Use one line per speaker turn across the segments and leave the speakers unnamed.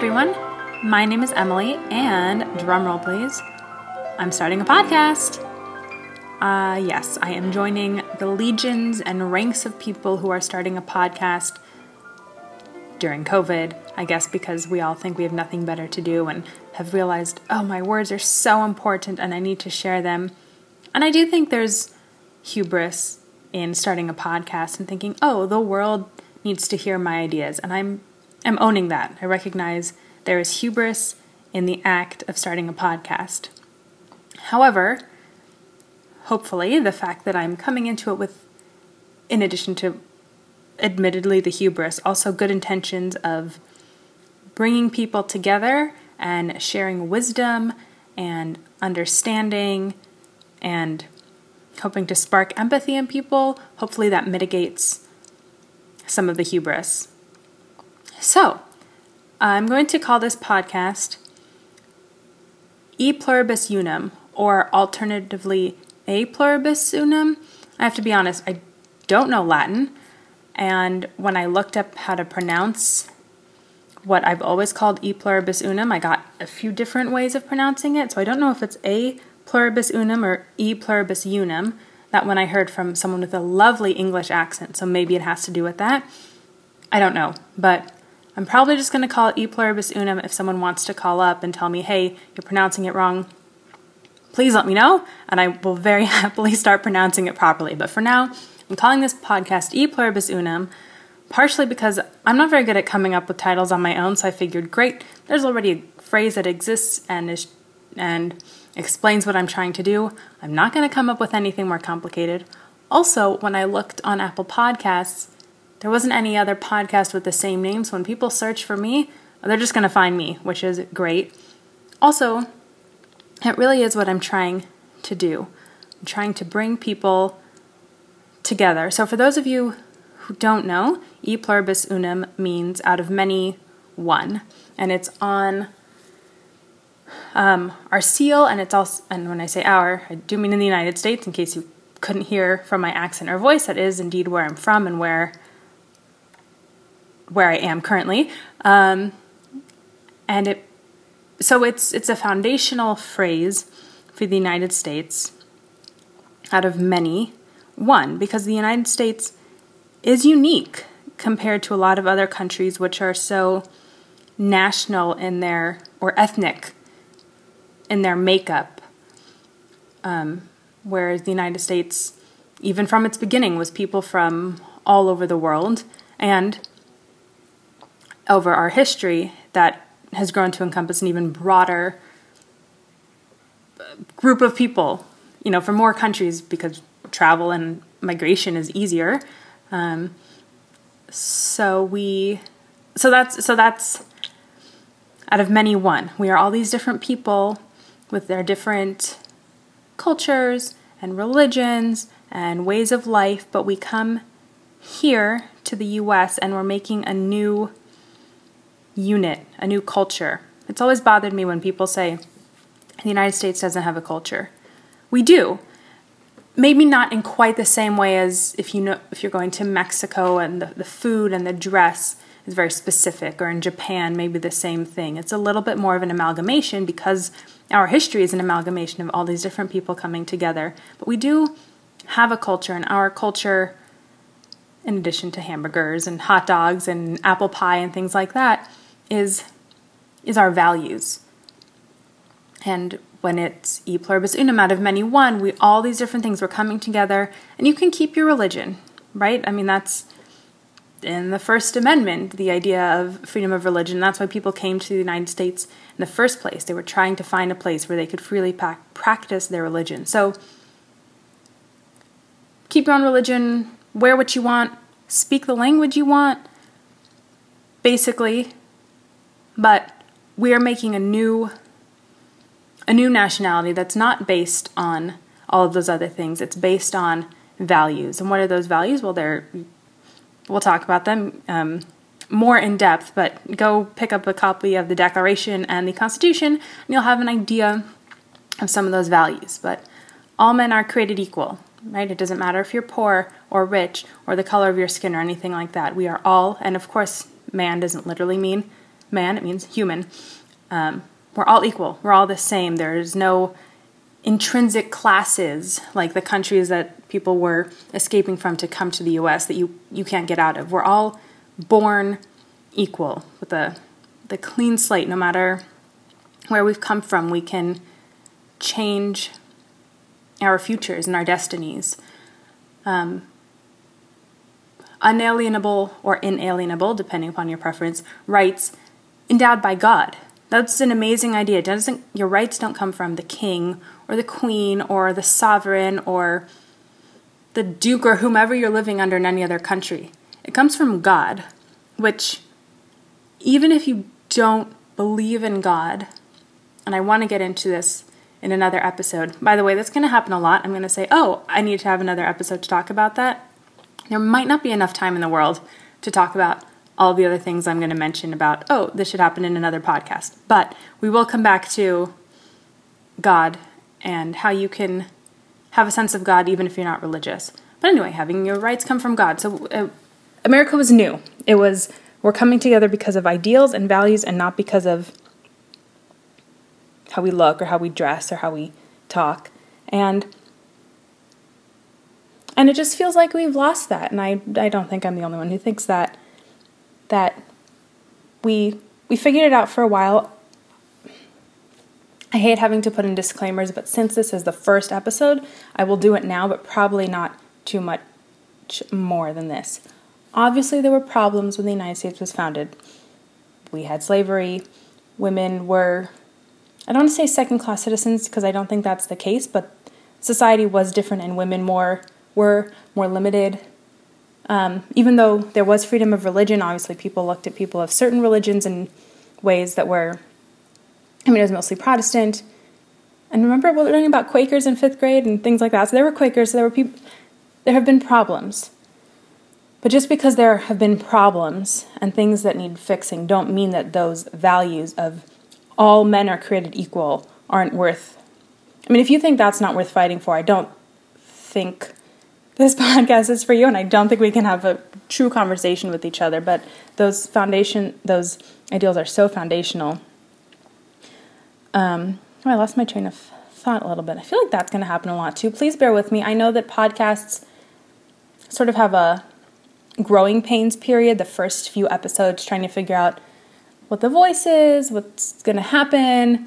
everyone. My name is Emily, and drumroll please, I'm starting a podcast. Uh, yes, I am joining the legions and ranks of people who are starting a podcast during COVID, I guess because we all think we have nothing better to do and have realized, oh, my words are so important and I need to share them. And I do think there's hubris in starting a podcast and thinking, oh, the world needs to hear my ideas. And I'm I'm owning that. I recognize there is hubris in the act of starting a podcast. However, hopefully, the fact that I'm coming into it with, in addition to admittedly the hubris, also good intentions of bringing people together and sharing wisdom and understanding and hoping to spark empathy in people, hopefully that mitigates some of the hubris. So, I'm going to call this podcast E Pluribus Unum, or alternatively A Pluribus Unum. I have to be honest, I don't know Latin, and when I looked up how to pronounce what I've always called E Pluribus Unum, I got a few different ways of pronouncing it, so I don't know if it's A Pluribus Unum or E Pluribus Unum. That one I heard from someone with a lovely English accent, so maybe it has to do with that. I don't know, but I'm probably just going to call it E pluribus unum if someone wants to call up and tell me, hey, you're pronouncing it wrong. Please let me know, and I will very happily start pronouncing it properly. But for now, I'm calling this podcast E pluribus unum, partially because I'm not very good at coming up with titles on my own, so I figured, great, there's already a phrase that exists and is and explains what I'm trying to do. I'm not going to come up with anything more complicated. Also, when I looked on Apple Podcasts, there wasn't any other podcast with the same name, so when people search for me, they're just going to find me, which is great. Also, it really is what I'm trying to do. I'm trying to bring people together. So, for those of you who don't know, e pluribus unum means out of many, one. And it's on um, our seal, and it's also, and when I say our, I do mean in the United States, in case you couldn't hear from my accent or voice, that is indeed where I'm from and where where I am currently. Um, and it so it's it's a foundational phrase for the United States out of many. One because the United States is unique compared to a lot of other countries which are so national in their or ethnic in their makeup. Um, whereas the United States even from its beginning was people from all over the world. And over our history that has grown to encompass an even broader group of people, you know, from more countries because travel and migration is easier. Um, so we, so that's so that's out of many one. We are all these different people with their different cultures and religions and ways of life, but we come here to the US and we're making a new unit, a new culture. It's always bothered me when people say the United States doesn't have a culture. We do. Maybe not in quite the same way as if you know if you're going to Mexico and the, the food and the dress is very specific, or in Japan, maybe the same thing. It's a little bit more of an amalgamation because our history is an amalgamation of all these different people coming together. But we do have a culture, and our culture, in addition to hamburgers and hot dogs and apple pie and things like that, is is our values. And when it's e pluribus unum out of many one, we all these different things were coming together, and you can keep your religion, right? I mean, that's in the First Amendment, the idea of freedom of religion. That's why people came to the United States in the first place. They were trying to find a place where they could freely practice their religion. So, keep your own religion, wear what you want, speak the language you want. Basically, but we are making a new a new nationality that's not based on all of those other things. It's based on values. And what are those values? Well, they're we'll talk about them um, more in depth. But go pick up a copy of the Declaration and the Constitution, and you'll have an idea of some of those values. But all men are created equal, right? It doesn't matter if you're poor or rich or the color of your skin or anything like that. We are all, and of course, man doesn't literally mean man, it means human. Um, we're all equal. We're all the same. There's no intrinsic classes like the countries that people were escaping from to come to the US that you, you can't get out of. We're all born equal with a the clean slate no matter where we've come from we can change our futures and our destinies um, unalienable or inalienable depending upon your preference rights endowed by god that's an amazing idea doesn't your rights don't come from the king or the queen or the sovereign or the duke or whomever you're living under in any other country it comes from god which even if you don't believe in God, and I want to get into this in another episode. By the way, that's going to happen a lot. I'm going to say, oh, I need to have another episode to talk about that. There might not be enough time in the world to talk about all the other things I'm going to mention about, oh, this should happen in another podcast. But we will come back to God and how you can have a sense of God even if you're not religious. But anyway, having your rights come from God. So uh, America was new. It was we're coming together because of ideals and values and not because of how we look or how we dress or how we talk. And and it just feels like we've lost that. And I I don't think I'm the only one who thinks that that we we figured it out for a while. I hate having to put in disclaimers, but since this is the first episode, I will do it now, but probably not too much more than this. Obviously, there were problems when the United States was founded. We had slavery. Women were, I don't want to say second class citizens because I don't think that's the case, but society was different and women more were more limited. Um, even though there was freedom of religion, obviously people looked at people of certain religions in ways that were, I mean, it was mostly Protestant. And remember, we're learning about Quakers in fifth grade and things like that. So there were Quakers, so there were people, there have been problems. But just because there have been problems and things that need fixing don't mean that those values of all men are created equal aren't worth. I mean, if you think that's not worth fighting for, I don't think this podcast is for you, and I don't think we can have a true conversation with each other. But those foundation, those ideals are so foundational. Um, oh, I lost my train of thought a little bit. I feel like that's going to happen a lot too. Please bear with me. I know that podcasts sort of have a growing pains period, the first few episodes, trying to figure out what the voice is, what's going to happen,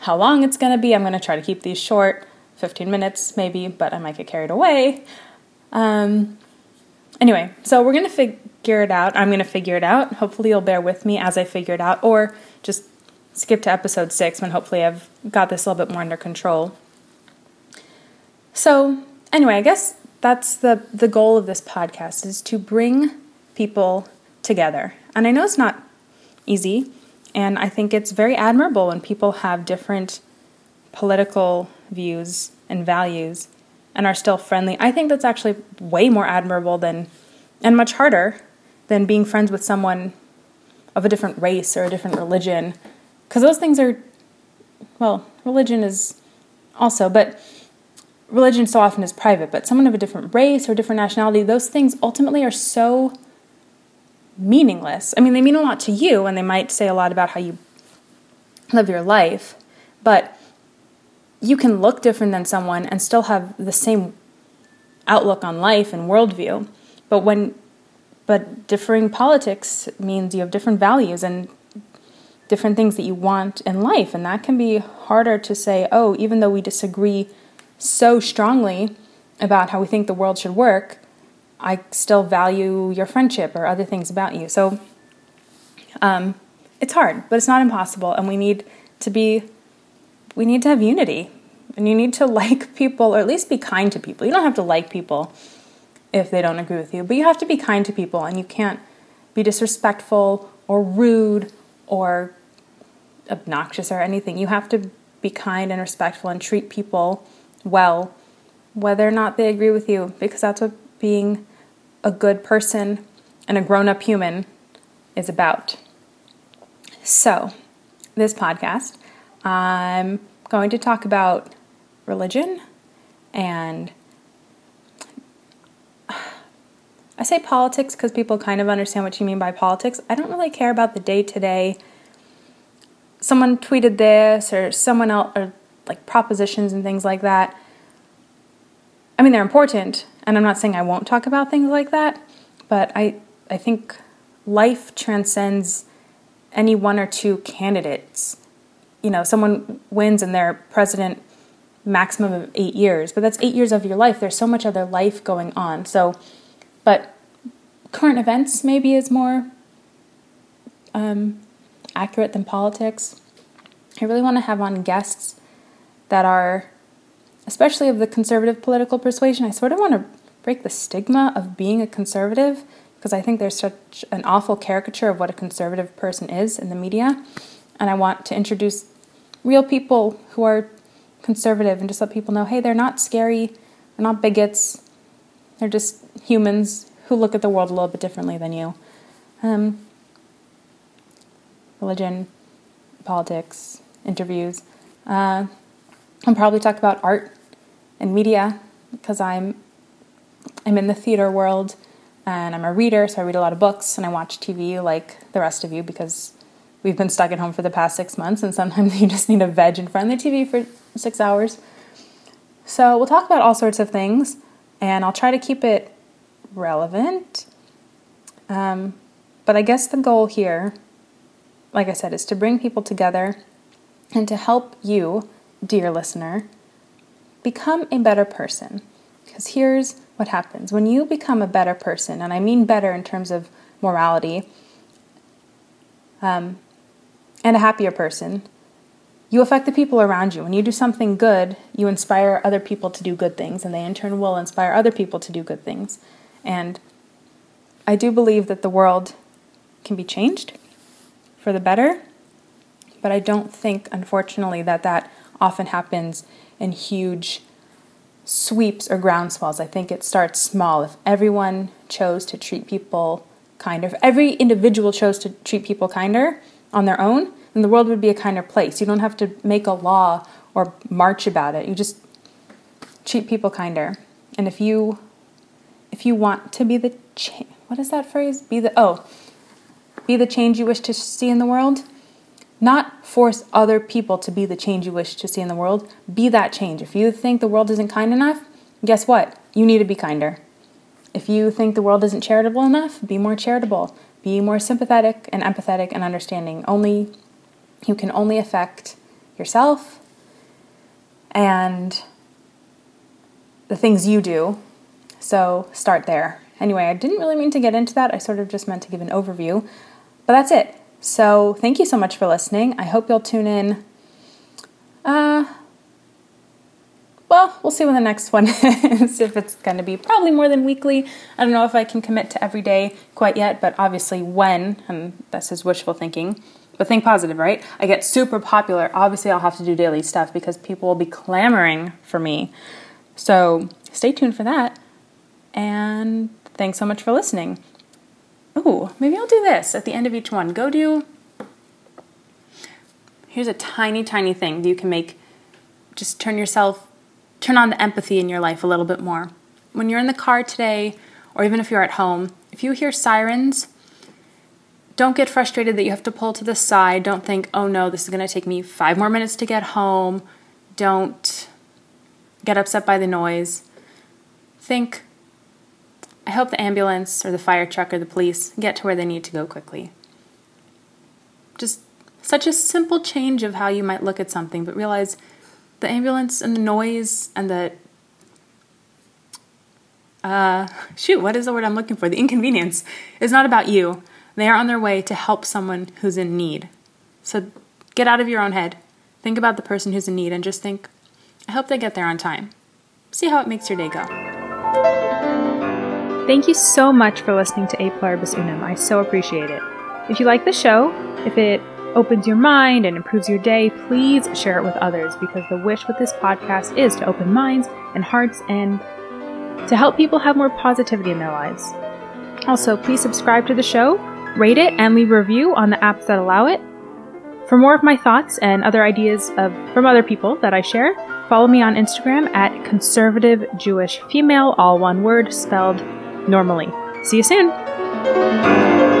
how long it's going to be. I'm going to try to keep these short, 15 minutes maybe, but I might get carried away. Um, anyway, so we're going to figure it out. I'm going to figure it out. Hopefully, you'll bear with me as I figure it out, or just skip to episode six when hopefully I've got this a little bit more under control. So, anyway, I guess that's the the goal of this podcast is to bring people together. And I know it's not easy, and I think it's very admirable when people have different political views and values and are still friendly. I think that's actually way more admirable than and much harder than being friends with someone of a different race or a different religion because those things are well, religion is also, but religion so often is private, but someone of a different race or different nationality, those things ultimately are so meaningless. I mean, they mean a lot to you and they might say a lot about how you live your life, but you can look different than someone and still have the same outlook on life and worldview. But when but differing politics means you have different values and different things that you want in life and that can be harder to say, "Oh, even though we disagree so strongly about how we think the world should work, I still value your friendship or other things about you. So um, it's hard, but it's not impossible, and we need to be, we need to have unity, and you need to like people, or at least be kind to people. You don't have to like people if they don't agree with you, but you have to be kind to people, and you can't be disrespectful or rude or obnoxious or anything. You have to be kind and respectful and treat people well, whether or not they agree with you, because that's what being a good person and a grown up human is about. So, this podcast, I'm going to talk about religion and I say politics because people kind of understand what you mean by politics. I don't really care about the day to day. Someone tweeted this or someone else, or like propositions and things like that. I mean, they're important, and I'm not saying I won't talk about things like that, but I, I think life transcends any one or two candidates. You know, someone wins and they're president maximum of eight years, but that's eight years of your life. There's so much other life going on. So, but current events maybe is more um, accurate than politics. I really want to have on guests that are, especially of the conservative political persuasion. I sort of want to break the stigma of being a conservative because I think there's such an awful caricature of what a conservative person is in the media. And I want to introduce real people who are conservative and just let people know hey, they're not scary, they're not bigots, they're just humans who look at the world a little bit differently than you. Um, religion, politics, interviews. Uh, I'll probably talk about art and media because I'm I'm in the theater world and I'm a reader, so I read a lot of books and I watch TV like the rest of you because we've been stuck at home for the past six months and sometimes you just need a veg in front of the TV for six hours. So we'll talk about all sorts of things and I'll try to keep it relevant. Um, but I guess the goal here, like I said, is to bring people together and to help you, dear listener, become a better person. Because here's what happens when you become a better person, and I mean better in terms of morality, um, and a happier person, you affect the people around you. When you do something good, you inspire other people to do good things, and they in turn will inspire other people to do good things. And I do believe that the world can be changed for the better, but I don't think, unfortunately, that that often happens in huge sweeps or groundswells. I think it starts small. If everyone chose to treat people kinder, if every individual chose to treat people kinder on their own, then the world would be a kinder place. You don't have to make a law or march about it. You just treat people kinder. And if you if you want to be the cha- what is that phrase? Be the oh, be the change you wish to see in the world. Not force other people to be the change you wish to see in the world. Be that change. If you think the world isn't kind enough, guess what? You need to be kinder. If you think the world isn't charitable enough, be more charitable. Be more sympathetic and empathetic and understanding. Only you can only affect yourself and the things you do. So start there. Anyway, I didn't really mean to get into that. I sort of just meant to give an overview. But that's it. So thank you so much for listening. I hope you'll tune in. Uh, well, we'll see when the next one is, if it's going to be probably more than weekly. I don't know if I can commit to every day quite yet, but obviously when, and this is wishful thinking, but think positive, right? I get super popular. Obviously, I'll have to do daily stuff because people will be clamoring for me. So stay tuned for that. And thanks so much for listening. Oh, maybe I'll do this at the end of each one. Go do. Here's a tiny, tiny thing that you can make. Just turn yourself, turn on the empathy in your life a little bit more. When you're in the car today, or even if you're at home, if you hear sirens, don't get frustrated that you have to pull to the side. Don't think, oh no, this is going to take me five more minutes to get home. Don't get upset by the noise. Think, I hope the ambulance or the fire truck or the police get to where they need to go quickly. Just such a simple change of how you might look at something, but realize the ambulance and the noise and the uh, shoot, what is the word I'm looking for? The inconvenience is not about you. They are on their way to help someone who's in need. So get out of your own head. Think about the person who's in need and just think, I hope they get there on time. See how it makes your day go. Thank you so much for listening to A Pluribus Unum. I so appreciate it. If you like the show, if it opens your mind and improves your day, please share it with others because the wish with this podcast is to open minds and hearts and to help people have more positivity in their lives. Also, please subscribe to the show rate it, and leave a review on the apps that allow it. For more of my thoughts and other ideas of, from other people that I share, follow me on Instagram at conservative Jewish female, all one word, spelled normally. See you soon.